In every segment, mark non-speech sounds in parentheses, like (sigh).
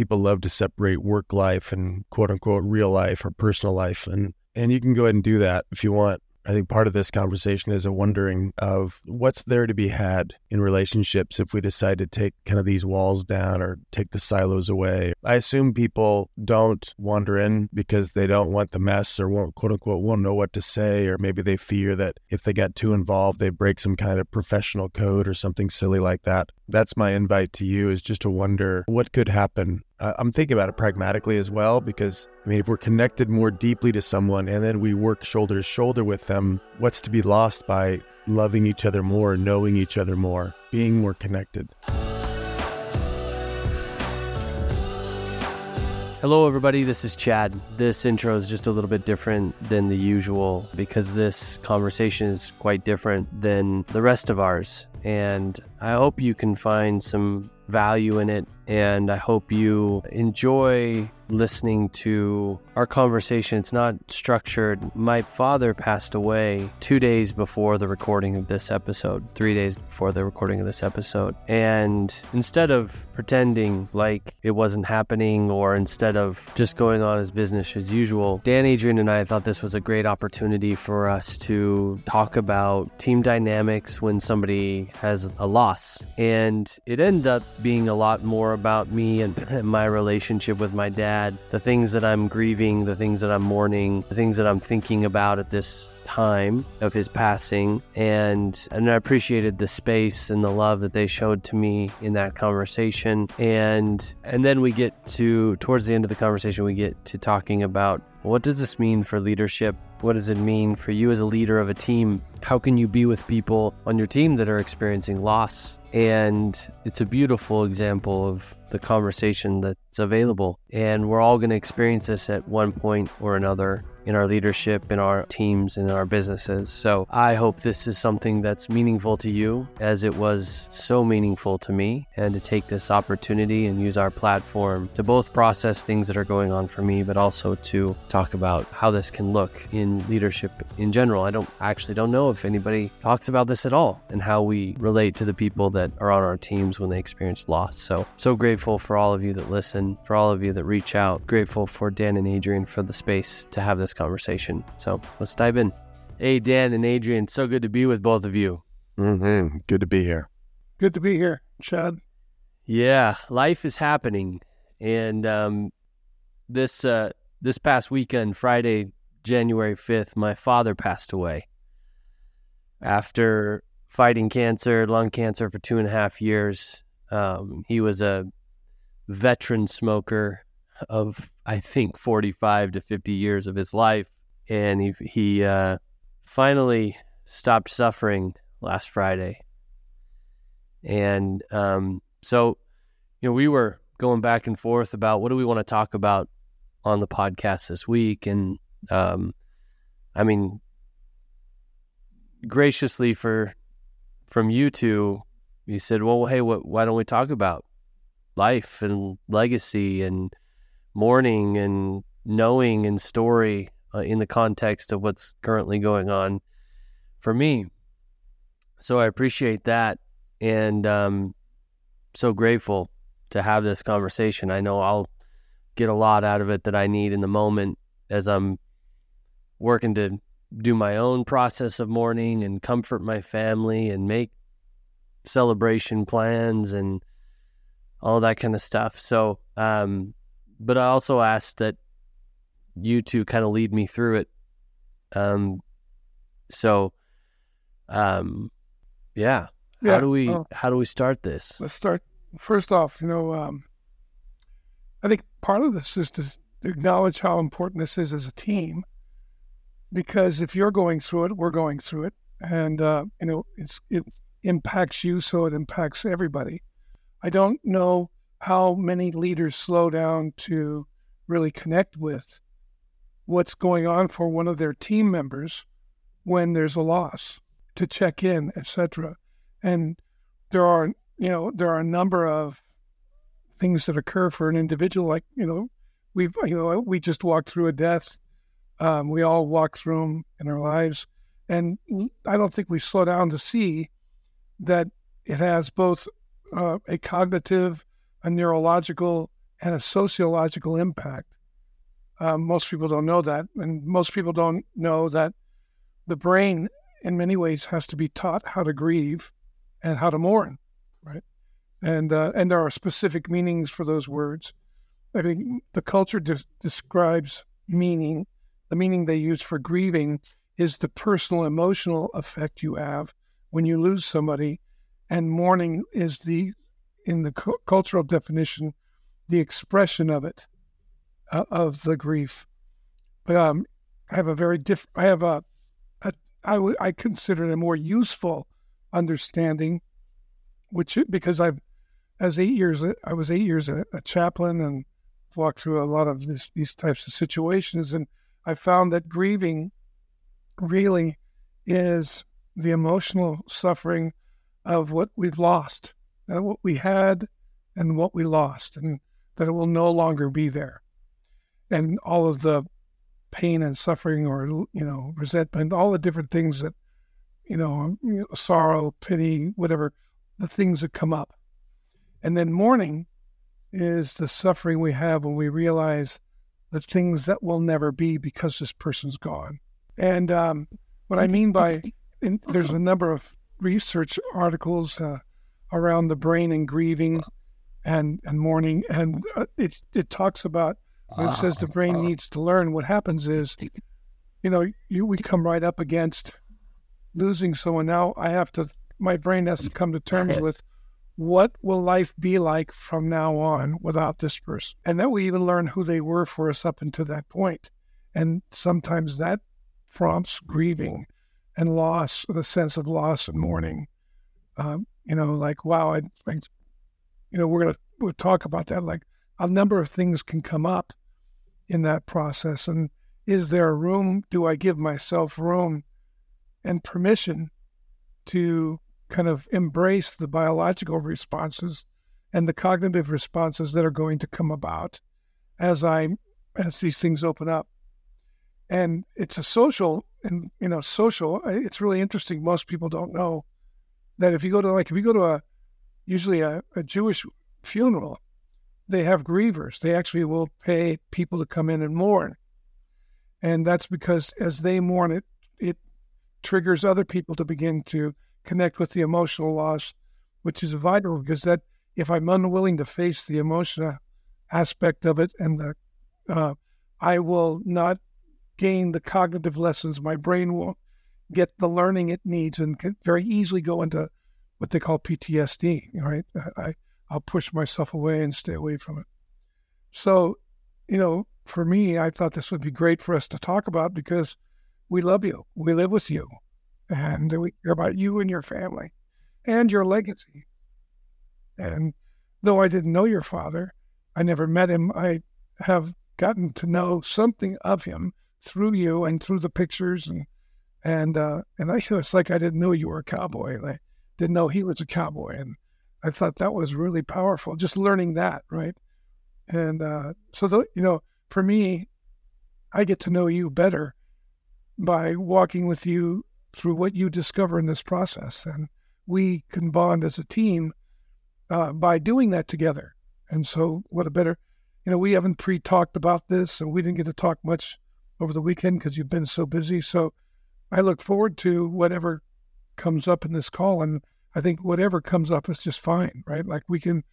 people love to separate work life and quote unquote real life or personal life. And, and you can go ahead and do that if you want. I think part of this conversation is a wondering of what's there to be had in relationships if we decide to take kind of these walls down or take the silos away. I assume people don't wander in because they don't want the mess or won't, quote unquote, won't know what to say, or maybe they fear that if they get too involved, they break some kind of professional code or something silly like that. That's my invite to you is just to wonder what could happen I'm thinking about it pragmatically as well because I mean, if we're connected more deeply to someone and then we work shoulder to shoulder with them, what's to be lost by loving each other more, knowing each other more, being more connected? Hello, everybody. This is Chad. This intro is just a little bit different than the usual because this conversation is quite different than the rest of ours. And I hope you can find some value in it. And I hope you enjoy listening to our conversation. It's not structured. My father passed away two days before the recording of this episode, three days before the recording of this episode. And instead of pretending like it wasn't happening or instead of just going on as business as usual, Dan Adrian and I thought this was a great opportunity for us to talk about team dynamics when somebody has a loss. And it ended up being a lot more about me and (laughs) my relationship with my dad, the things that I'm grieving, the things that I'm mourning, the things that I'm thinking about at this time of his passing. And and I appreciated the space and the love that they showed to me in that conversation. And and then we get to towards the end of the conversation we get to talking about what does this mean for leadership? What does it mean for you as a leader of a team? How can you be with people on your team that are experiencing loss? And it's a beautiful example of the conversation that's available. And we're all going to experience this at one point or another in our leadership, in our teams, in our businesses. So I hope this is something that's meaningful to you as it was so meaningful to me, and to take this opportunity and use our platform to both process things that are going on for me, but also to talk about how this can look in leadership in general. I don't actually don't know if anybody talks about this at all and how we relate to the people that are on our teams when they experience loss. So, so grateful for all of you that listen, for all of you that reach out, grateful for Dan and Adrian for the space to have this conversation. So let's dive in. Hey, Dan and Adrian, so good to be with both of you. Mm-hmm. Good to be here. Good to be here, Chad. Yeah, life is happening, and um, this uh, this past weekend, Friday, January fifth, my father passed away after fighting cancer, lung cancer, for two and a half years. Um, he was a veteran smoker of I think 45 to 50 years of his life, and he he uh, finally stopped suffering last Friday. And um, so, you know, we were going back and forth about what do we want to talk about on the podcast this week, and um, I mean, graciously for from you two, you said, "Well, hey, what, why don't we talk about life and legacy and mourning and knowing and story uh, in the context of what's currently going on for me. So I appreciate that and um, so grateful to have this conversation. I know I'll get a lot out of it that I need in the moment as I'm working to do my own process of mourning and comfort my family and make celebration plans and all that kind of stuff. So, um, but I also asked that you two kind of lead me through it. Um, so, um, yeah. yeah. How do we how do we start this? Let's start first off. You know, um, I think part of this is to acknowledge how important this is as a team, because if you're going through it, we're going through it, and uh, you know, it's it impacts you, so it impacts everybody. I don't know how many leaders slow down to really connect with what's going on for one of their team members when there's a loss to check in etc and there are you know there are a number of things that occur for an individual like you know we've you know we just walked through a death. Um, we all walk through them in our lives. And i don't think we slow down to see that it has both uh, a cognitive a neurological and a sociological impact. Um, most people don't know that, and most people don't know that the brain, in many ways, has to be taught how to grieve and how to mourn, right? And uh, and there are specific meanings for those words. I mean, the culture de- describes meaning. The meaning they use for grieving is the personal emotional effect you have when you lose somebody, and mourning is the, in the cu- cultural definition, the expression of it, uh, of the grief. But um, I have a very different. I have a, a I, w- I consider it a more useful understanding, which because I've as eight years I was eight years a, a chaplain and walked through a lot of this, these types of situations, and I found that grieving really is the emotional suffering of what we've lost, and what we had, and what we lost, and that it will no longer be there, and all of the pain and suffering, or you know, resentment, all the different things that you know, sorrow, pity, whatever, the things that come up, and then mourning is the suffering we have when we realize the things that will never be because this person's gone. And um, what I mean by in, there's a number of research articles uh, around the brain and grieving and and mourning, and uh, it it talks about when it says the brain ah. needs to learn. What happens is, you know, you we come right up against losing someone. Now I have to. My brain has to come to terms (laughs) with what will life be like from now on without this person? And then we even learn who they were for us up until that. And sometimes that prompts grieving and loss, the sense of loss and mourning. Um, you know, like, wow, I, I you know, we're to we'll talk about that. Like a number of things can come up in that process. And is there room? Do I give myself room and permission to kind of embrace the biological responses and the cognitive responses that are going to come about as I as these things open up. And it's a social and you know social. It's really interesting. Most people don't know that if you go to like if you go to a usually a, a Jewish funeral, they have grievers. They actually will pay people to come in and mourn, and that's because as they mourn, it it triggers other people to begin to connect with the emotional loss, which is vital because that if I'm unwilling to face the emotional aspect of it and the uh, I will not gain the cognitive lessons. My brain won't get the learning it needs and can very easily go into what they call PTSD. Right? I I'll push myself away and stay away from it. So, you know, for me, I thought this would be great for us to talk about because we love you. We live with you and we hear about you and your family and your legacy. And though I didn't know your father, I never met him. I have gotten to know something of him through you and through the pictures and and uh, and I (laughs) it's like I didn't know you were a cowboy. I didn't know he was a cowboy, and I thought that was really powerful. Just learning that, right? And uh, so, the, you know, for me, I get to know you better by walking with you through what you discover in this process. And we can bond as a team uh, by doing that together. And so, what a better, you know, we haven't pre talked about this and we didn't get to talk much over the weekend because you've been so busy. So, I look forward to whatever comes up in this call. And I think whatever comes up is just fine, right? Like we can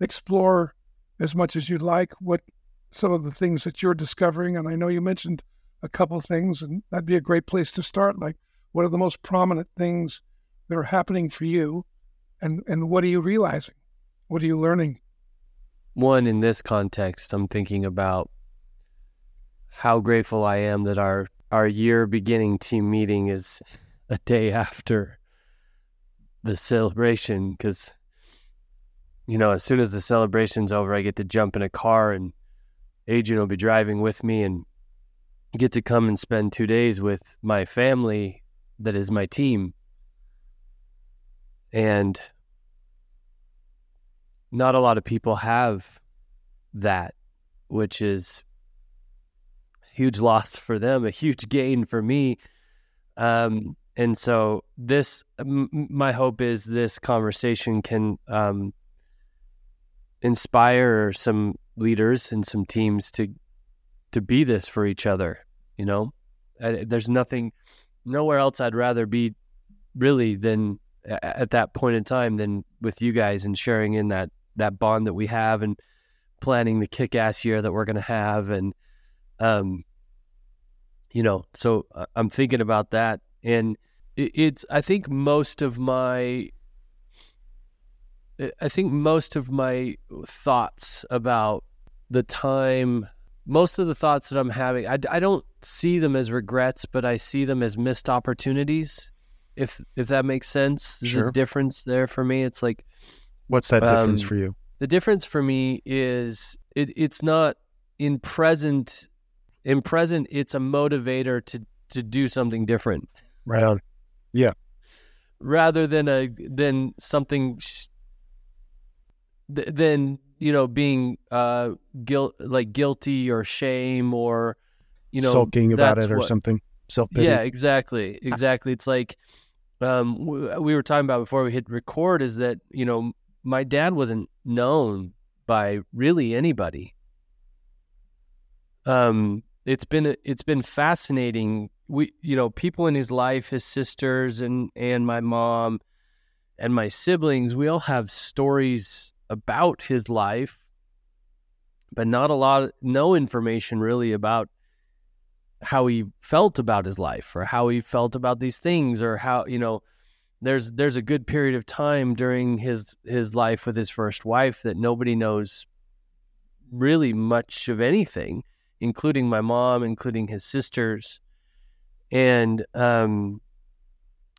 explore as much as you'd like what some of the things that you're discovering. And I know you mentioned a couple things, and that'd be a great place to start. Like, what are the most prominent things that are happening for you? And, and what are you realizing? What are you learning? One, in this context, I'm thinking about how grateful I am that our, our year beginning team meeting is a day after the celebration because you know as soon as the celebration's over i get to jump in a car and adrian will be driving with me and get to come and spend two days with my family that is my team. And not a lot of people have that, which is huge loss for them, a huge gain for me. Um, and so this, m- my hope is this conversation can um, inspire some leaders and some teams to to be this for each other. You know, there's nothing, nowhere else I'd rather be really than at that point in time than with you guys and sharing in that that bond that we have and planning the kick-ass year that we're going to have and um you know so uh, i'm thinking about that and it's i think most of my i think most of my thoughts about the time most of the thoughts that i'm having i, I don't see them as regrets but i see them as missed opportunities if if that makes sense there's Sure. a difference there for me it's like What's that difference Um, for you? the difference for me is it, it's not in present in present it's a motivator to to do something different Right on. Yeah. Rather than a than something sh- th- than you know being uh guilt like guilty or shame or you know Sulking about it or what- something. Self pity. yeah, exactly, exactly. It's like um, we were talking about before we hit record. Is that you know my dad wasn't known by really anybody. Um, it's been it's been fascinating. We you know people in his life, his sisters and and my mom and my siblings. We all have stories about his life, but not a lot, no information really about how he felt about his life or how he felt about these things or how you know there's there's a good period of time during his his life with his first wife that nobody knows really much of anything including my mom including his sisters and um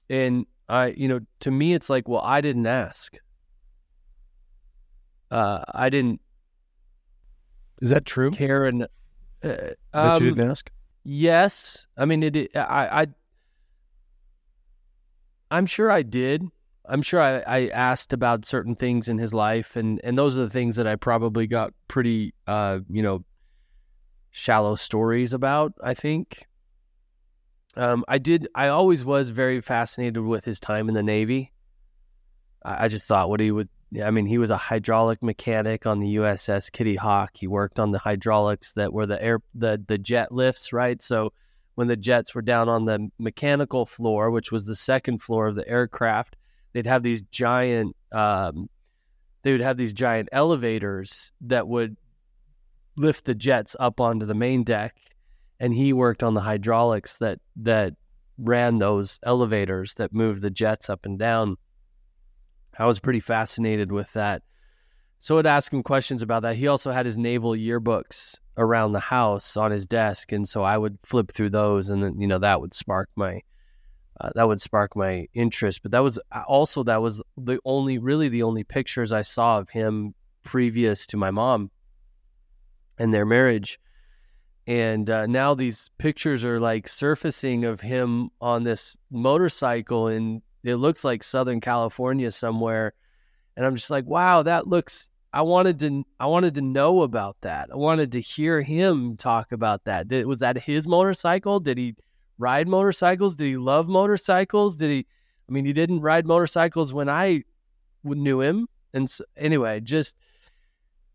and I you know to me it's like well I didn't ask uh I didn't Is that true? care and uh, that um, you didn't ask? Yes, I mean it. it- I, I, I'm sure I did. I'm sure I, I asked about certain things in his life, and and those are the things that I probably got pretty, uh, you know, shallow stories about. I think. Um, I did. I always was very fascinated with his time in the Navy. I, I just thought what he would. I mean, he was a hydraulic mechanic on the USS Kitty Hawk. He worked on the hydraulics that were the air, the the jet lifts, right? So when the jets were down on the mechanical floor, which was the second floor of the aircraft, they'd have these giant. Um, they would have these giant elevators that would lift the jets up onto the main deck, and he worked on the hydraulics that that ran those elevators that moved the jets up and down. I was pretty fascinated with that. So I'd ask him questions about that. He also had his naval yearbooks around the house on his desk, and so I would flip through those, and then you know that would spark my uh, that would spark my interest. But that was also that was the only really the only pictures I saw of him previous to my mom and their marriage. And uh, now these pictures are like surfacing of him on this motorcycle and it looks like Southern California somewhere. And I'm just like, wow, that looks I wanted to I wanted to know about that. I wanted to hear him talk about that. Did, was that his motorcycle? Did he ride motorcycles? Did he love motorcycles? Did he I mean, he didn't ride motorcycles when I knew him. And so, anyway, just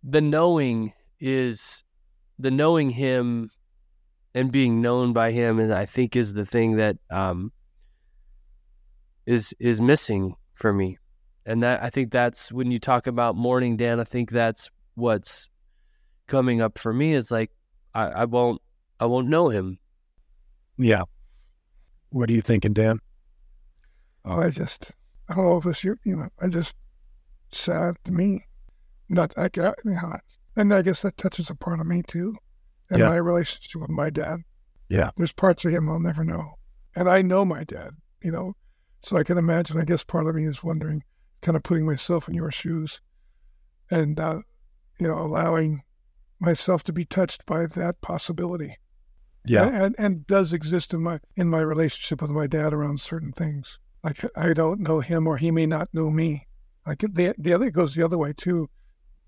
the knowing is the knowing him and being known by him is I think is the thing that um is is missing for me. And that I think that's when you talk about mourning, Dan, I think that's what's coming up for me is like I, I won't I won't know him. Yeah. What are you thinking, Dan? Oh, I just, I don't know if it's you, you know, I just sad to me. Not, I got, you know, and I guess that touches a part of me too, and Yeah. my relationship with my dad. Yeah. There's parts of him I'll never know, and I know my dad, you know, so I can imagine. I guess part of me is wondering, kind of putting myself in your shoes, and uh, you know, allowing myself to be touched by that possibility Yeah. and, and does exist in my in my relationship with my dad around certain things. Like I don't know him, or he may not know me. Like the the other goes the other way too.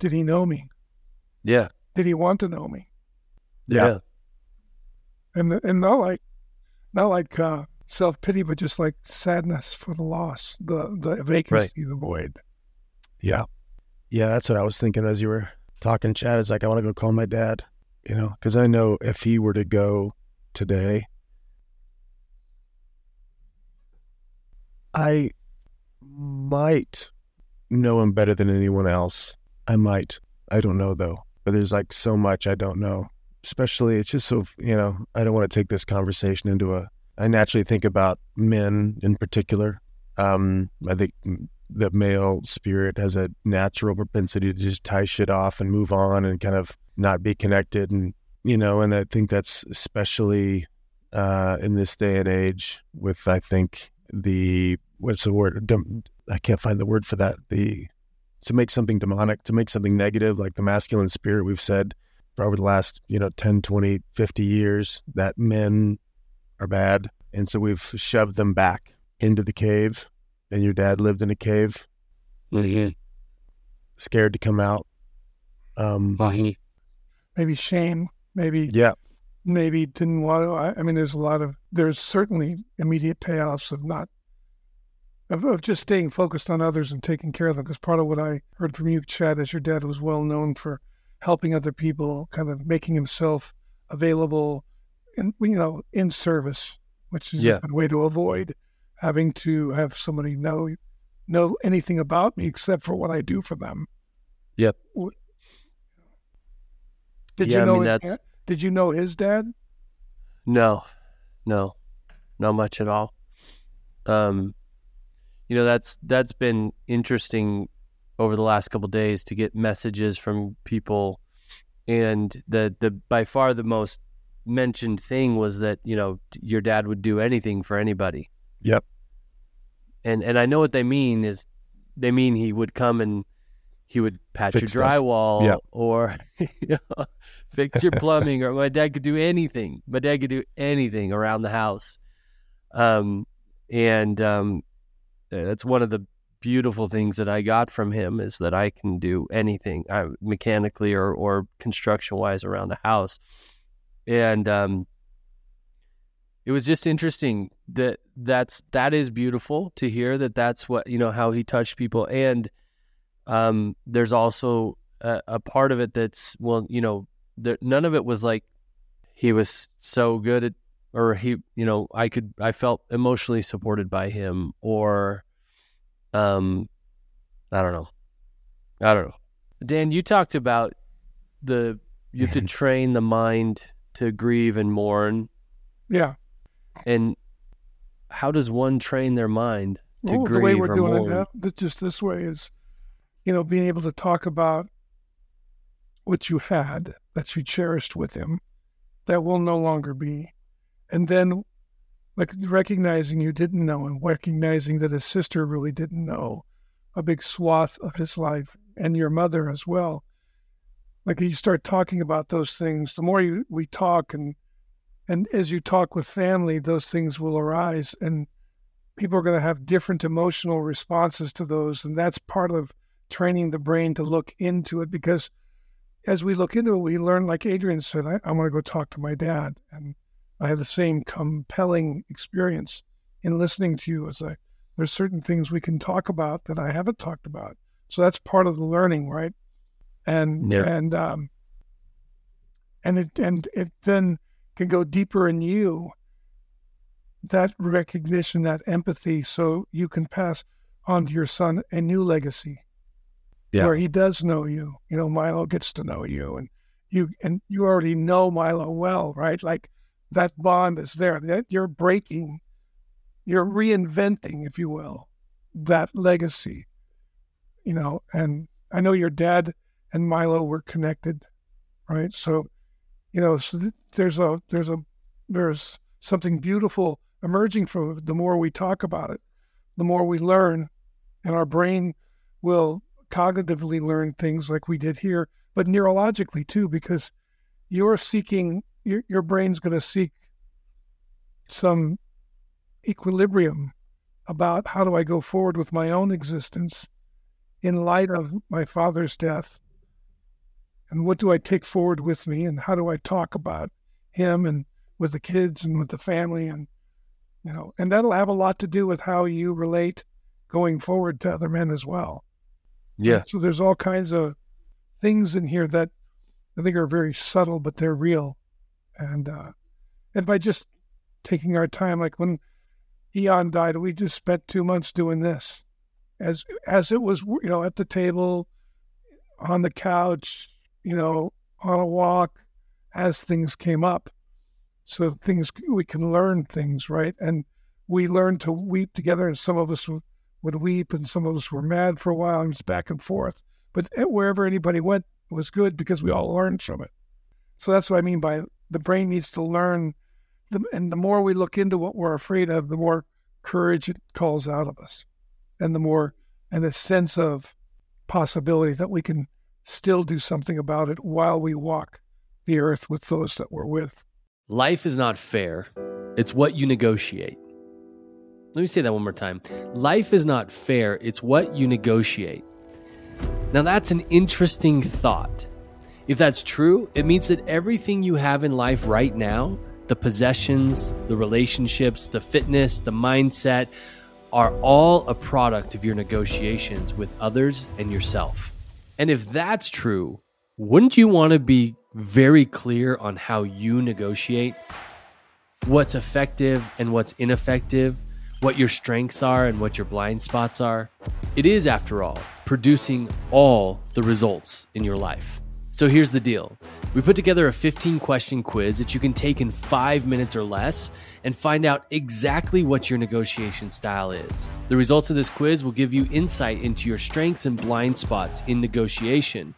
Did he know me? Yeah. Did he want to know me? Yeah. And and not like not like uh, self pity, but just like sadness for the loss, the the vacancy, the void. Yeah. Yeah. That's what I was thinking as you were talking Chad is like, I want to go call my dad, you know, because I know if he were to go today, I might know him better than anyone else. I might. I don't know though. But there's like so much I don't know. Especially, it's just so, you know, I don't want to take this conversation into a. I naturally think about men in particular. Um, I think the male spirit has a natural propensity to just tie shit off and move on and kind of not be connected. And, you know, and I think that's especially uh, in this day and age with, I think, the, what's the word? I can't find the word for that. The, to make something demonic, to make something negative, like the masculine spirit, we've said for over the last, you know, 10, 20, 50 years that men are bad. And so we've shoved them back into the cave and your dad lived in a cave, mm-hmm. scared to come out. Um, maybe shame, maybe yeah, maybe didn't want to. I, I, mean, there's a lot of there's certainly immediate payoffs of not of, of just staying focused on others and taking care of them. Because part of what I heard from you, Chad, is your dad was well known for helping other people, kind of making himself available, and you know, in service, which is yeah. a way to avoid having to have somebody know know anything about me except for what I do for them. Yep. Did yeah, you know? I mean, his, did you know his dad? No, no, not much at all. Um, you know that's that's been interesting over the last couple days to get messages from people, and the the by far the most mentioned thing was that you know your dad would do anything for anybody. Yep. And and I know what they mean is they mean he would come and he would patch fix your drywall yep. or (laughs) you know, fix your (laughs) plumbing or my dad could do anything. My dad could do anything around the house. Um and um that's one of the beautiful things that I got from him is that I can do anything uh, mechanically or, or construction wise around the house. And um, it was just interesting that that's that is beautiful to hear that that's what you know how he touched people and um, there's also a, a, part of it that's well you know there, none of it was like he was so good at or he you know I could I felt emotionally supported by him or um I don't know. I don't know. Dan you talked about the you have to (laughs) train the mind to grieve and mourn. Yeah. And how does one train their mind to well, grieve the way we're or doing mourn? it just this way is, you know, being able to talk about what you had that you cherished with him that will no longer be, and then like recognizing you didn't know and recognizing that his sister really didn't know a big swath of his life and your mother as well. Like you start talking about those things, the more you, we talk and and as you talk with family, those things will arise, and people are going to have different emotional responses to those. And that's part of training the brain to look into it because as we look into it, we learn, like Adrian said, I, I want to go talk to my dad. And I have the same compelling experience in listening to you as I, there's certain things we can talk about that I haven't talked about. So that's part of the learning, right? And, yeah. and, um, and it, and it then, can go deeper in you, that recognition, that empathy, so you can pass on to your son a new legacy yeah. where he does know you. You know, Milo gets to know you and you and you already know Milo well, right? Like that bond is there. That you're breaking, you're reinventing, if you will, that legacy. You know, and I know your dad and Milo were connected, right? So you know, so there's a there's a there's something beautiful emerging from it. The more we talk about it, the more we learn, and our brain will cognitively learn things like we did here, but neurologically too, because you're seeking your your brain's going to seek some equilibrium about how do I go forward with my own existence in light of my father's death? And what do I take forward with me? And how do I talk about him and with the kids and with the family and you know and that'll have a lot to do with how you relate going forward to other men as well. Yeah. so there's all kinds of things in here that I think are very subtle, but they're real. And uh, and by just taking our time, like when Eon died, we just spent two months doing this, as as it was, you know, at the table, on the couch, you know, on a walk, as things came up, so things we can learn things, right? And we learned to weep together, and some of us would weep, and some of us were mad for a while, and it's back and forth. But wherever anybody went was good because we all learned from it. So that's what I mean by the brain needs to learn. The, and the more we look into what we're afraid of, the more courage it calls out of us, and the more and a sense of possibility that we can still do something about it while we walk the earth with those that we're with. Life is not fair. It's what you negotiate. Let me say that one more time. Life is not fair. It's what you negotiate. Now, that's an interesting thought. If that's true, it means that everything you have in life right now the possessions, the relationships, the fitness, the mindset are all a product of your negotiations with others and yourself. And if that's true, wouldn't you want to be very clear on how you negotiate? What's effective and what's ineffective? What your strengths are and what your blind spots are? It is, after all, producing all the results in your life. So here's the deal we put together a 15 question quiz that you can take in five minutes or less and find out exactly what your negotiation style is. The results of this quiz will give you insight into your strengths and blind spots in negotiation.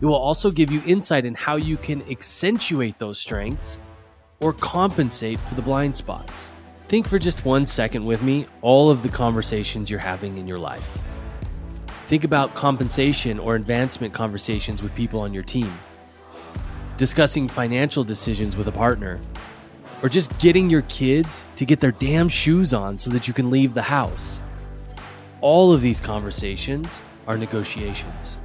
It will also give you insight in how you can accentuate those strengths or compensate for the blind spots. Think for just one second with me all of the conversations you're having in your life. Think about compensation or advancement conversations with people on your team, discussing financial decisions with a partner, or just getting your kids to get their damn shoes on so that you can leave the house. All of these conversations are negotiations.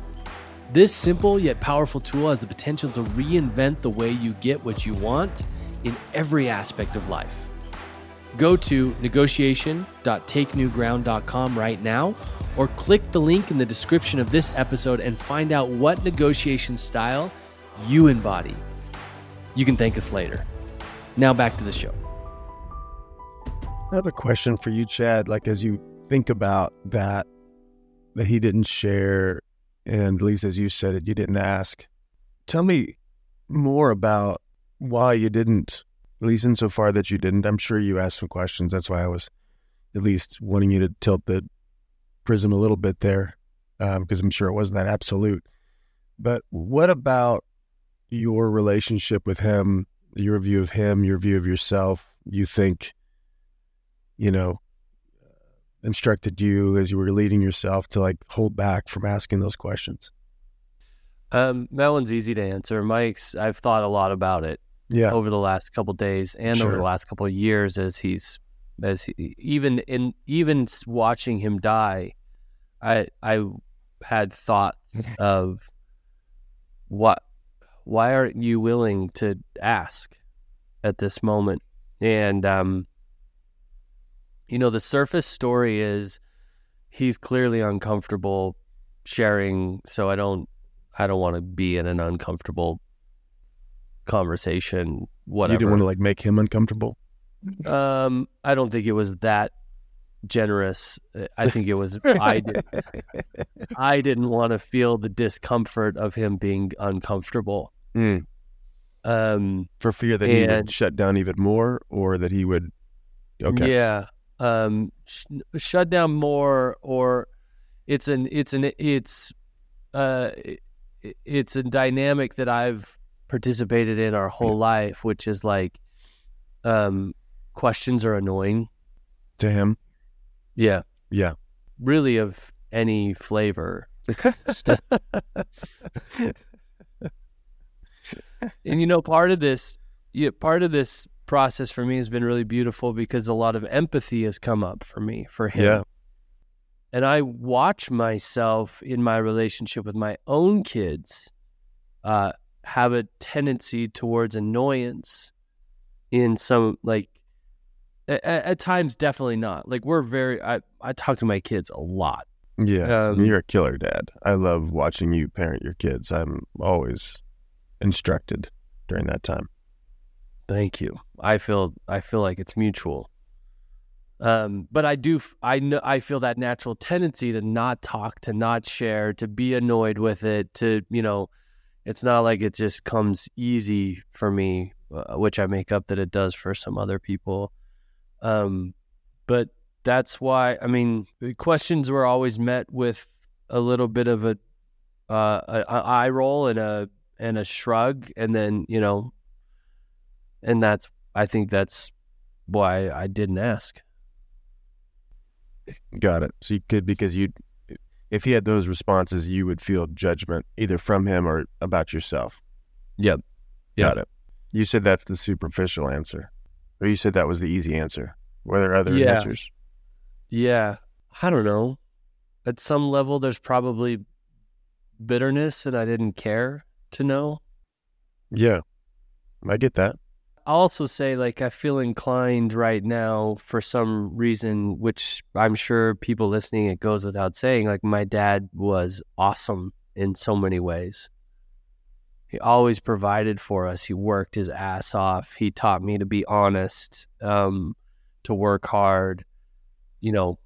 This simple yet powerful tool has the potential to reinvent the way you get what you want in every aspect of life. Go to negotiation.takenewground.com right now or click the link in the description of this episode and find out what negotiation style you embody. You can thank us later. Now back to the show. I have a question for you, Chad. Like, as you think about that, that he didn't share, and at least as you said it, you didn't ask. Tell me more about why you didn't, at least insofar that you didn't. I'm sure you asked some questions. That's why I was at least wanting you to tilt the prism a little bit there because um, I'm sure it wasn't that absolute. But what about your relationship with him, your view of him, your view of yourself? You think, you know, instructed you as you were leading yourself to like hold back from asking those questions? Um, that one's easy to answer. Mike's, I've thought a lot about it. Yeah. Over the last couple days and sure. over the last couple of years, as he's as he, even in even watching him die, I I had thoughts (laughs) of what why aren't you willing to ask at this moment? And um, you know, the surface story is he's clearly uncomfortable sharing, so I don't I don't want to be in an uncomfortable conversation. Whatever. You didn't want to like make him uncomfortable. Um, I don't think it was that generous. I think it was I did. (laughs) I didn't want to feel the discomfort of him being uncomfortable. Mm. Um, for fear that and, he would shut down even more, or that he would. Okay. Yeah. Um, sh- shut down more, or it's an it's an it's uh it's a dynamic that I've participated in our whole life, which is like um questions are annoying to him. Yeah. Yeah. Really of any flavor. (laughs) and you know, part of this, yeah, part of this process for me has been really beautiful because a lot of empathy has come up for me for him. Yeah. And I watch myself in my relationship with my own kids uh, have a tendency towards annoyance in some like at, at, times definitely not like we're very I, I talk to my kids a lot Yeah, Um, you're a killer dad. I love watching you parent your kids. I'm always instructed during that time. Thank you. I feel I feel like it's mutual. Um, but I do I know I feel that natural tendency to not talk, to not share, to be annoyed with it, to you know, it's not like it just comes easy for me, uh, which I make up that it does for some other people. Um, but that's why I mean, questions were always met with a little bit of a uh, a, a eye roll and a and a shrug, and then you know and that's I think that's why I didn't ask. Got it. So you could because you, if he had those responses, you would feel judgment either from him or about yourself. Yep. Got it. You said that's the superficial answer, or you said that was the easy answer. Were there other Yeah. answers? Yeah, I don't know. At some level, there's probably bitterness, and I didn't care to know. Yeah, I get that. I'll also say, like, I feel inclined right now for some reason, which I'm sure people listening, it goes without saying. Like, my dad was awesome in so many ways. He always provided for us. He worked his ass off. He taught me to be honest, um, to work hard, you know,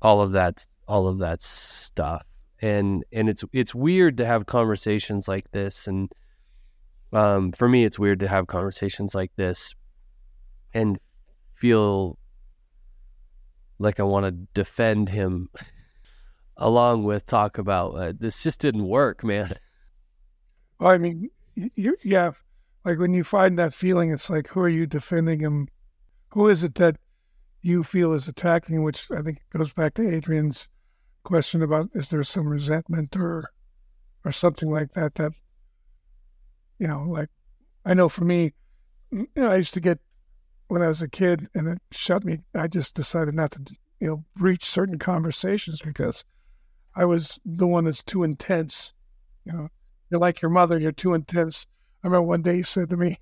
all of that, all of that stuff. And and it's it's weird to have conversations like this and um, for me, it's weird to have conversations like this and feel like I want to defend him (laughs) along with talk about uh, this just didn't work, man. Well, I mean, you, yeah, like when you find that feeling, it's like, who are you defending him? Who is it that you feel is attacking? Which I think goes back to Adrian's question about is there some resentment or or something like that that you know, like I know for me, you know, I used to get when I was a kid, and it shut me. I just decided not to, you know, reach certain conversations because I was the one that's too intense. You know, you're like your mother. You're too intense. I remember one day he said to me,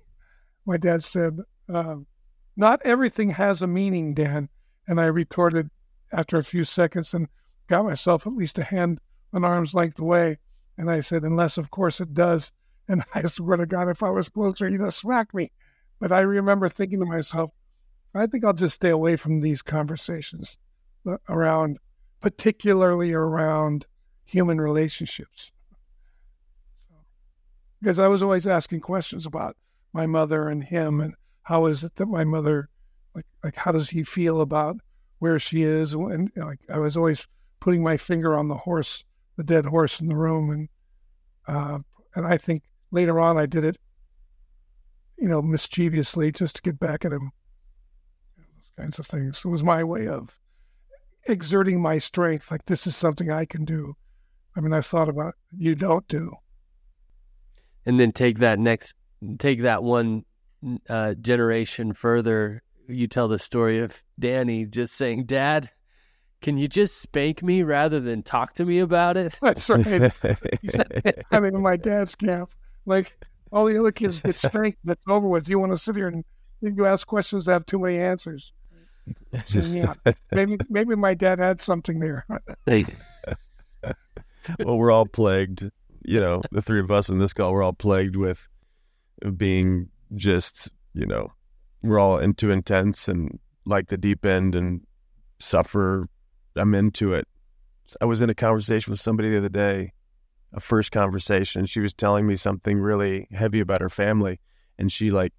my dad said, um, "Not everything has a meaning, Dan." And I retorted after a few seconds and got myself at least a hand an arm's length away. And I said, "Unless, of course, it does." And I swear to God, if I was closer, he'd have smacked me. But I remember thinking to myself, I think I'll just stay away from these conversations around, particularly around human relationships. So, because I was always asking questions about my mother and him and how is it that my mother, like, like how does he feel about where she is? And like, I was always putting my finger on the horse, the dead horse in the room. And, uh, and I think later on I did it, you know, mischievously just to get back at him. Those kinds of things. It was my way of exerting my strength. Like this is something I can do. I mean, I thought about you don't do. And then take that next, take that one uh, generation further. You tell the story of Danny just saying, "Dad, can you just spank me rather than talk to me about it?" That's right. (laughs) (laughs) I mean, in my dad's camp, like all the other kids get spanked. That's over with. You want to sit here and you ask questions that have too many answers. (laughs) Just- yeah, maybe maybe my dad had something there. (laughs) (laughs) well, we're all plagued. You know, the three of us in this call, we're all plagued with being just, you know, we're all into intense and like the deep end and suffer. I'm into it. I was in a conversation with somebody the other day, a first conversation. She was telling me something really heavy about her family, and she like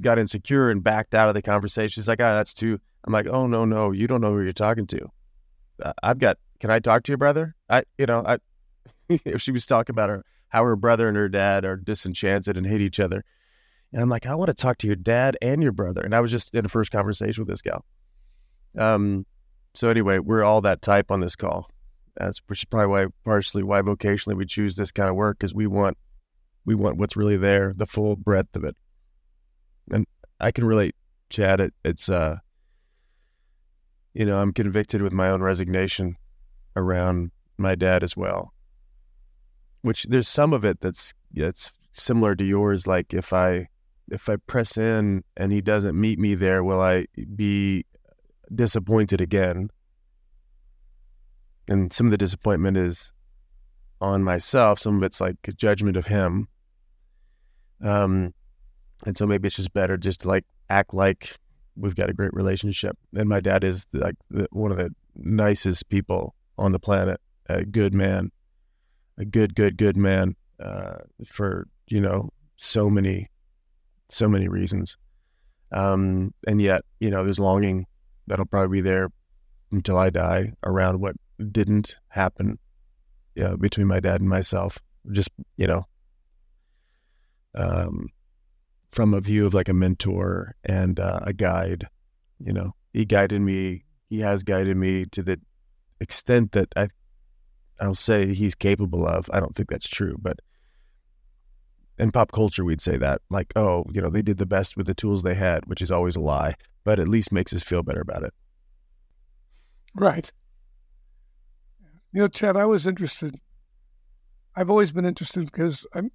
got insecure and backed out of the conversation. She's like, "Ah, that's too." I'm like, "Oh no, no, you don't know who you're talking to." Uh, I've got. Can I talk to your brother? I, you know, I. (laughs) if she was talking about her how her brother and her dad are disenchanted and hate each other, and I'm like, I want to talk to your dad and your brother. And I was just in a first conversation with this gal. Um. So anyway, we're all that type on this call. That's probably why, partially why vocationally we choose this kind of work because we want, we want what's really there, the full breadth of it. And I can relate, Chad. It, it's uh, you know, I'm convicted with my own resignation around my dad as well. Which there's some of it that's that's similar to yours. Like if I if I press in and he doesn't meet me there, will I be disappointed again? And some of the disappointment is on myself. Some of it's like a judgment of him. Um, and so maybe it's just better just to like act like we've got a great relationship. And my dad is like one of the nicest people on the planet, a good man, a good, good, good man uh, for you know so many, so many reasons. Um, and yet, you know, there's longing that'll probably be there until I die around what didn't happen know, between my dad and myself. Just, you know, um, from a view of like a mentor and uh, a guide, you know, he guided me. He has guided me to the extent that I, I'll say he's capable of. I don't think that's true, but in pop culture, we'd say that like, oh, you know, they did the best with the tools they had, which is always a lie, but at least makes us feel better about it. Right. You know, Chad, I was interested. I've always been interested because I'm,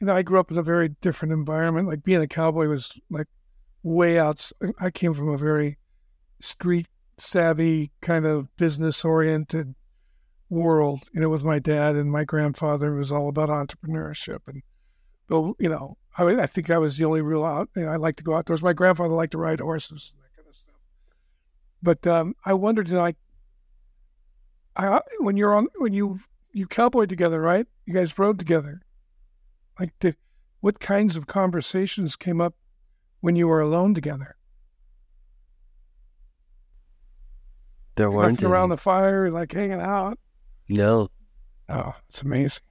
you know, I grew up in a very different environment. Like being a cowboy was like way out. I came from a very street savvy kind of business oriented world. You know, with my dad and my grandfather was all about entrepreneurship and you know, I, I think I was the only real out. You know, I like to go outdoors. My grandfather liked to ride horses and that kind of stuff. But um, I wondered, you know, like, I when you're on when you you cowboy together, right? You guys rode together. Like, did, what kinds of conversations came up when you were alone together? There weren't Nothing around the fire, like hanging out. No. Oh, it's amazing.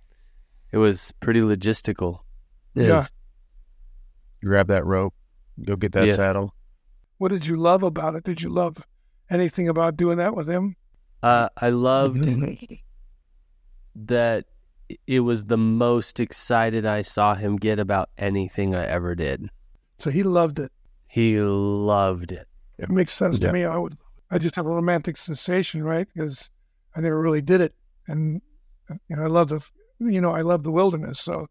It was pretty logistical. Yeah. Grab that rope, go get that Yeah. saddle. What did you love about it? Did you love anything about doing that with him? Uh, I loved (laughs) that it was the most excited I saw him get about anything I ever did. So he loved it. He loved it. It makes sense Yeah. to me. I would, I just have a romantic sensation, right? Because I never really did it, and you know, I love the, you know, I love the wilderness. So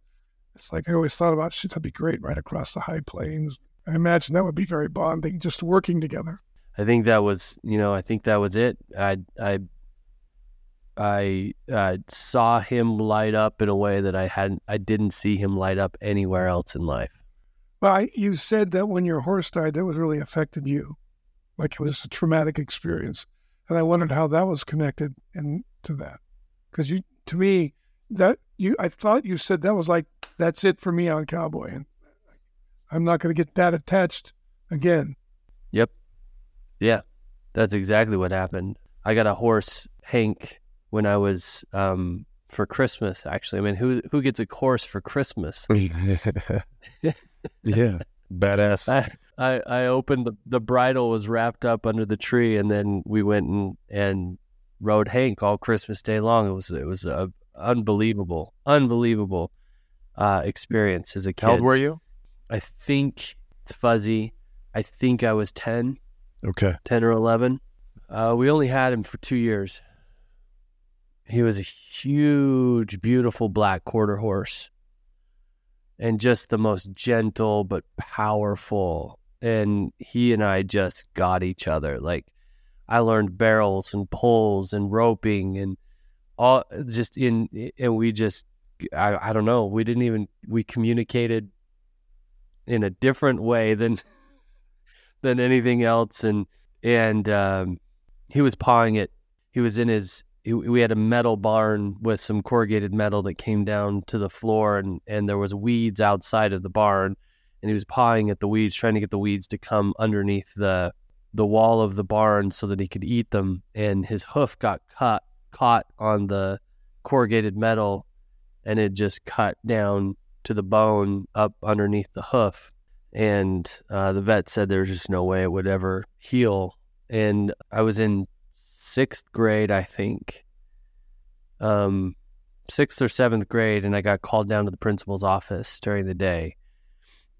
it's like I always thought about, shit, that'd be great, right across the high plains. I imagine that would be very bonding, just working together. I think that was, you know, I think that was it. I, I, I uh, saw him light up in a way that I hadn't, I didn't see him light up anywhere else in life. Well, I, you said that when your horse died, that was really affected you, like it was a traumatic experience, and I wondered how that was connected in to that, because you, to me, that you, I thought you said that was like that's it for me on cowboy, and I'm not going to get that attached again. Yep. Yeah, that's exactly what happened. I got a horse, Hank, when I was um, for Christmas. Actually, I mean, who who gets a horse for Christmas? (laughs) (laughs) yeah, badass. I, I I opened the the bridle was wrapped up under the tree, and then we went and and rode Hank all Christmas day long. It was it was a unbelievable, unbelievable uh, experience as a kid. How old were you? I think it's fuzzy. I think I was 10, Okay. 10 or 11. Uh, we only had him for two years. He was a huge, beautiful black quarter horse and just the most gentle but powerful. And he and I just got each other. Like, I learned barrels and poles and roping and all just in, and we just, I, I don't know, we didn't even, we communicated in a different way than (laughs) than anything else. And and um, he was pawing it. He was in his he, we had a metal barn with some corrugated metal that came down to the floor and and there was weeds outside of the barn. And he was pawing at the weeds trying to get the weeds to come underneath the the wall of the barn so that he could eat them. And his hoof got cut caught on the corrugated metal and it just cut down to the bone up underneath the hoof. And uh, the vet said there was just no way it would ever heal. And I was in sixth grade, I think, um, sixth or seventh grade, and I got called down to the principal's office during the day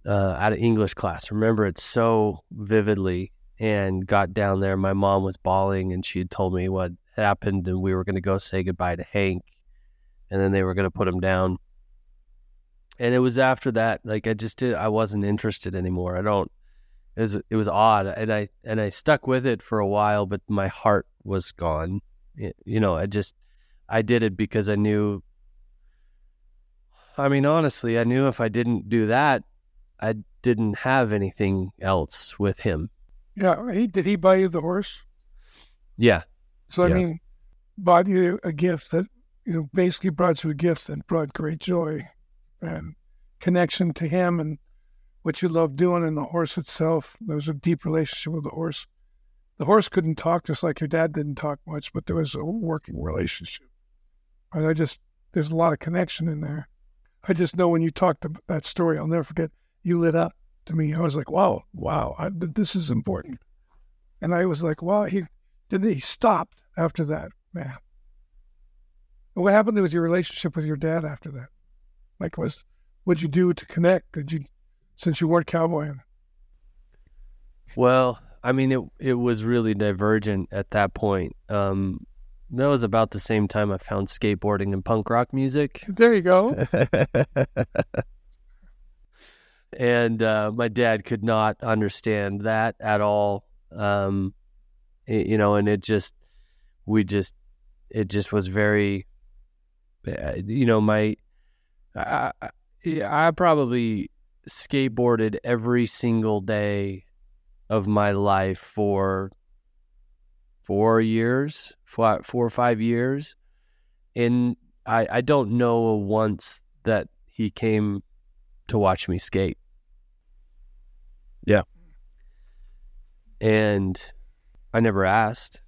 uh, out of English class. Remember it so vividly. And got down there. My mom was bawling, and she had told me what happened, and we were going to go say goodbye to Hank, and then they were going to put him down and it was after that like i just did i wasn't interested anymore i don't it was it was odd and i and i stuck with it for a while but my heart was gone You know, I just I did it because I knew. I mean, honestly, I knew if I didn't do that, I didn't have anything else with him. Yeah, oh, he, did he buy you the horse? Yeah. So I Yeah. mean, bought you a gift that you know basically brought you a gift that brought great joy and connection to him and what you love doing and the horse itself. There was a deep relationship with the horse. The horse couldn't talk, just like your dad didn't talk much, but there was a working relationship. And I just there's a lot of connection in there. I just know when you talked about that story, I'll never forget. You lit up to me. I was like, wow, wow, I, this is important. And I was like, wow, he didn't, he stopped after that, man. And What happened was your relationship with your dad after that? Like, was what'd you do to connect? Did you, since you weren't cowboying? Well, I mean, it it was really divergent at that point. Um, that was about the same time I found skateboarding and punk rock music, There you go. (laughs) and uh, my dad could not understand that at all. Um, y- you know, and it just we just it just was very, uh, you know, my I, I, I probably skateboarded every single day of my life for four years, four, four or five years, and I I don't know once that he came to watch me skate. Yeah. And I never asked,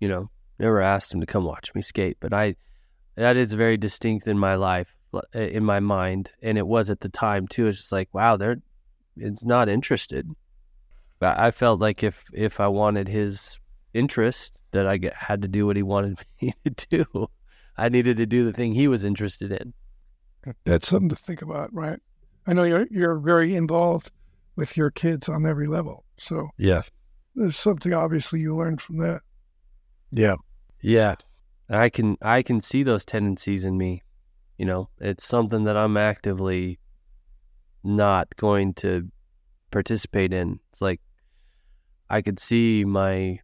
you know, never asked him to come watch me skate, but I that is very distinct in my life Uh, in my mind and it was at the time too it's just like wow they're it's not interested but i felt like if if i wanted his interest that i get, had to do what he wanted (laughs) me to do i needed to do the thing he was interested in That's something to think about, right? I know you're you're very involved with your kids on every level, so yeah. there's something obviously you learned from that. Yeah. yeah i can i can see those tendencies in me you know it's something that i'm actively not going to participate in it's like i could see my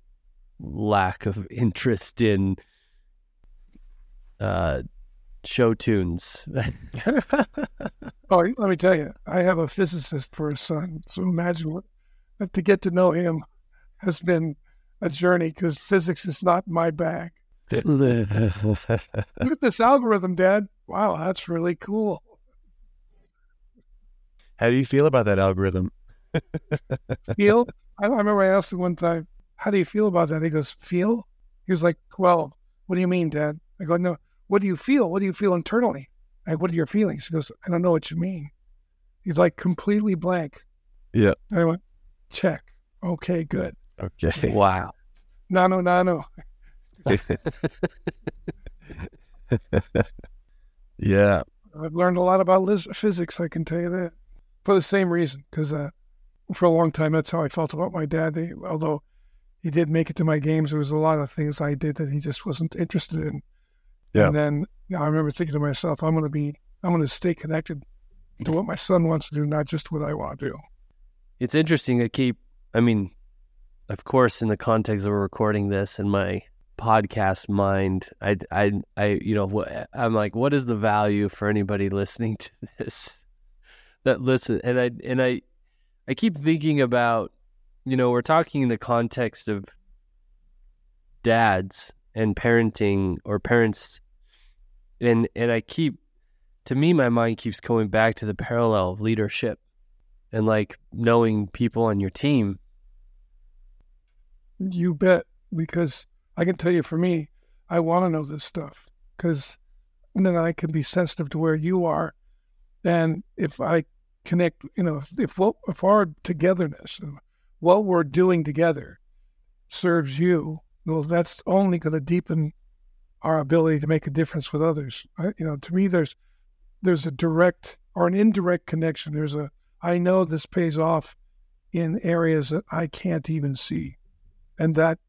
lack of (laughs) interest in uh show tunes (laughs) Oh, let me tell you, I have a physicist for a son. So imagine what to get to know him has been a journey because physics is not my bag. (laughs) Look at this algorithm, Dad. Wow, that's really cool. How do you feel about that algorithm? (laughs) Feel? I, I remember I asked him one time, "How do you feel about that?" He goes, "Feel." He was like, "Twelve. What do you mean, Dad?" I go, "No. What do you feel? What do you feel internally? Like, what are your feelings?" He goes, "I don't know what you mean." He's like completely blank. Yeah. I went, "Check. Okay, good. Okay. (laughs) wow Nanu, nanu." (laughs) yeah. I've learned a lot about lis- physics. I can tell you that for the same reason, because uh, for a long time that's how I felt about my dad. He, although he did make it to my games, there was a lot of things I did that he just wasn't interested in. Yeah. And then you know, I remember thinking to myself, I'm going to be, I'm going to stay connected to what my son wants to do, not just what I want to do. it's interesting to keep i mean of course in the context of recording this in my podcast mind i i i you know i'm like what is the value for anybody listening to (laughs) this that listen and i and i i keep thinking about you know we're talking in the context of dads and parenting or parents and and i keep to me my mind keeps going back to the parallel of leadership and like knowing people on your team. You bet, because I can tell you for me, I want to know this stuff because then I can be sensitive to where you are, and if I connect, you know, if if, what, if our togetherness, and what we're doing together, serves you, well, that's only going to deepen our ability to make a difference with others. I, you know, to me, there's there's a direct or an indirect connection. There's a I know this pays off in areas that I can't even see and that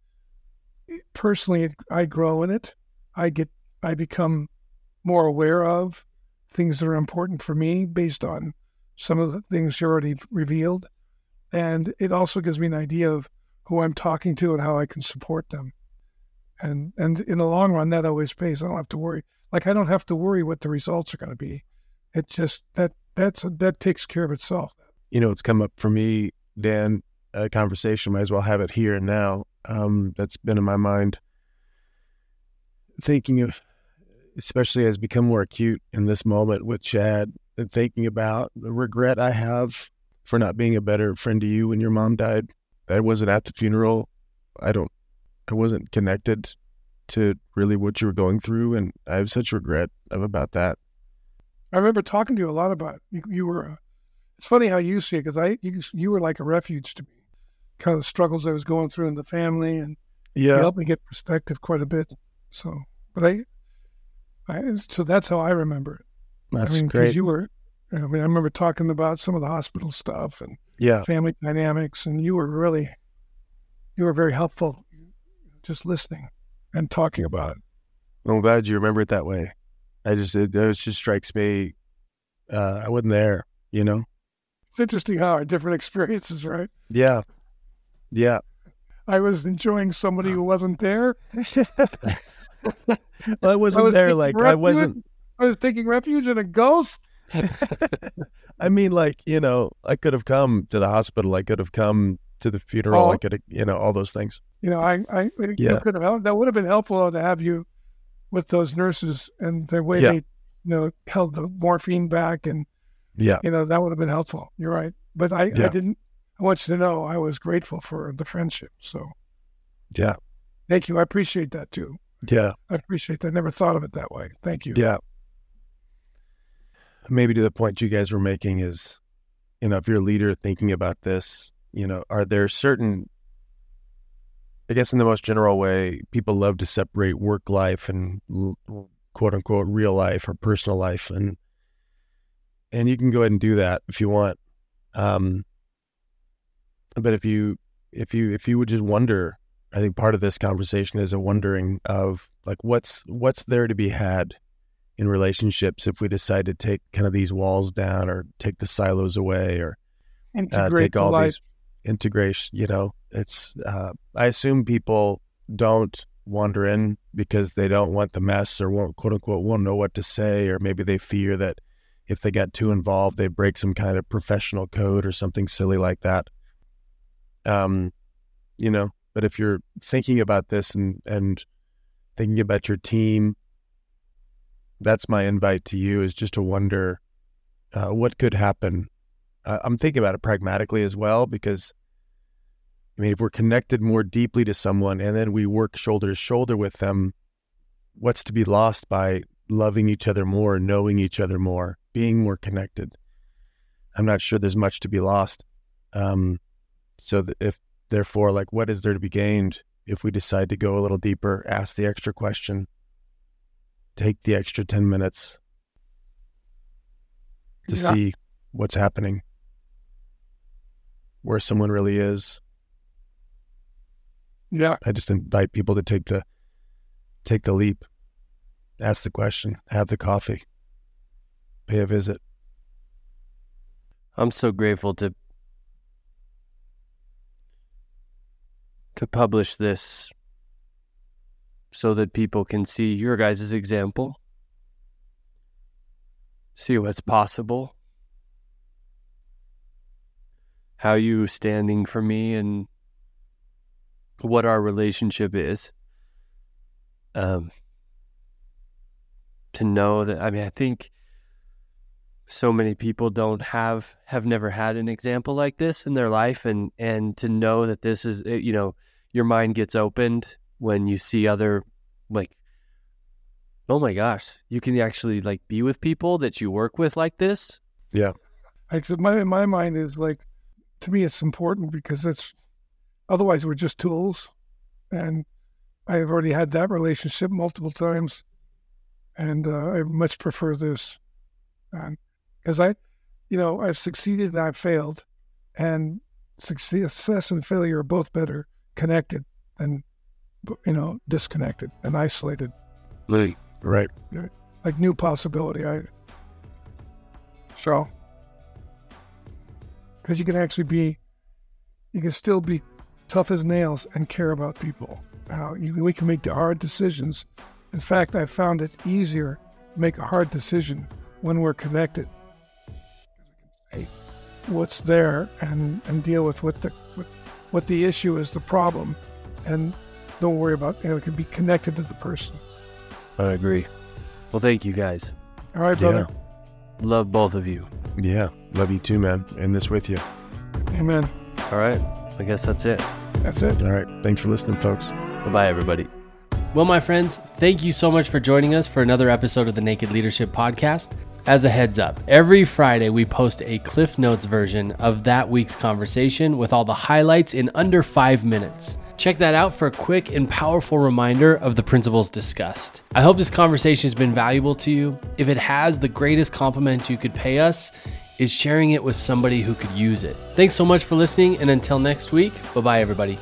personally I grow in it. I get I become more aware of things that are important for me based on some of the things you already revealed. And it also gives me an idea of who I'm talking to and how I can support them. and and in the long run, that always pays. I don't have to worry. Like I don't have to worry what the results are going to be. It just that that's that takes care of itself. You know, it's come up for me, Dan. A conversation might as well have it here and now. Um, that's been in my mind. Thinking of, especially as become more acute in this moment with Chad, and thinking about the regret I have for not being a better friend to you when your mom died. I wasn't at the funeral. I don't. I wasn't connected to really what you were going through, and I have such regret about that. I remember talking to you a lot about. You, you were. It's funny how you see it because I you, you were like a refuge to me. Kind of struggles I was going through in the family, and yeah, helped me get perspective quite a bit. So, but I, I so that's how I remember it. That's I mean, great. You were. I mean, I remember talking about some of the hospital stuff and yeah, family dynamics, and you were really, you were very helpful, just listening and talking about it. I'm glad you remember it that way. I just it, it just strikes me. Uh, I wasn't there, you know. It's interesting how our different (laughs) experiences, right? Yeah, yeah. I was enjoying somebody who wasn't there. (laughs) (laughs) well, I wasn't I was there. Like I wasn't. I was taking refuge in a ghost. (laughs) I mean, like you know, I could have come to the hospital. I could have come to the funeral. Oh. I could have, you know, all those things. You know, I, I, Yeah. could have helped. That would have been helpful to have you with those nurses and the way Yeah. they, you know, held the morphine back, and Yeah, you know that would have been helpful. You're right, but I, I didn't. I want you to know I was grateful for the friendship. So yeah, thank you. I appreciate that too. yeah, I appreciate that. I never thought of it that way. Thank you. yeah. Maybe to the point you guys were making is, you know, if you're a leader thinking about this, you know, are there certain I guess in the most general way, people love to separate work life and quote unquote real life or personal life, and and you can go ahead and do that if you want. Um, but if you if you if you would just wonder, I think part of this conversation is a wondering of like what's what's there to be had in relationships if we decide to take kind of these walls down or take the silos away or uh, take all life. these integration. You know, it's. Uh, I assume people don't wander in because they don't want the mess or won't quote unquote won't know what to say, or maybe they fear that if they get too involved, they break some kind of professional code or something silly like that. Um, you know, but if you're thinking about this and and thinking about your team, that's my invite to you is just to wonder uh, what could happen uh, I'm thinking about it pragmatically as well because, I mean, if we're connected more deeply to someone and then we work shoulder to shoulder with them, what's to be lost by loving each other more, knowing each other more, being more connected? I'm not sure there's much to be lost. Um, so that if therefore, like, what is there to be gained if we decide to go a little deeper, ask the extra question, take the extra 10 minutes to Yeah. see what's happening, where someone really is. Yeah. I just invite people to take the take the leap, ask the question, have the coffee, pay a visit. I'm so grateful to to publish this so that people can see your guys' example, see what's possible, how you standing for me and what our relationship is. Um, to know that I mean I think so many people don't have have never had an example like this in their life. And and to know that this is eh, you know your mind gets opened when you see other like oh my gosh you can actually like be with people that you work with like this. Like so my my mind is like to me it's important because it's otherwise we're just tools. And I've already had that relationship multiple times. And uh, I much prefer this because I you know I've succeeded and I've failed and success, success and failure are both better connected than you know disconnected and isolated Right. right. like new possibility. I so because you can actually be, you can still be tough as nails and care about people. how you, we can make the hard decisions. In fact, I found it easier to make a hard decision when we're connected. Hey, what's there and, and deal with what the what, what the issue is, the problem, and don't worry about you know it can be connected to the person. I agree. Well, thank you guys. All right, brother. Love both of you. Yeah. Love you too, man. And this with you. Amen. All right. I guess that's it. That's it. All right. Thanks for listening, folks. Bye bye, everybody. Well, my friends, thank you so much for joining us for another episode of the Naked Leadership Podcast. As a heads up, every Friday we post a Cliff Notes version of that week's conversation with all the highlights in under five minutes. Check that out for a quick and powerful reminder of the principles discussed. I hope this conversation has been valuable to you. If it has, the greatest compliment you could pay us is sharing it with somebody who could use it. Thanks so much for listening, and until next week, bye bye, everybody.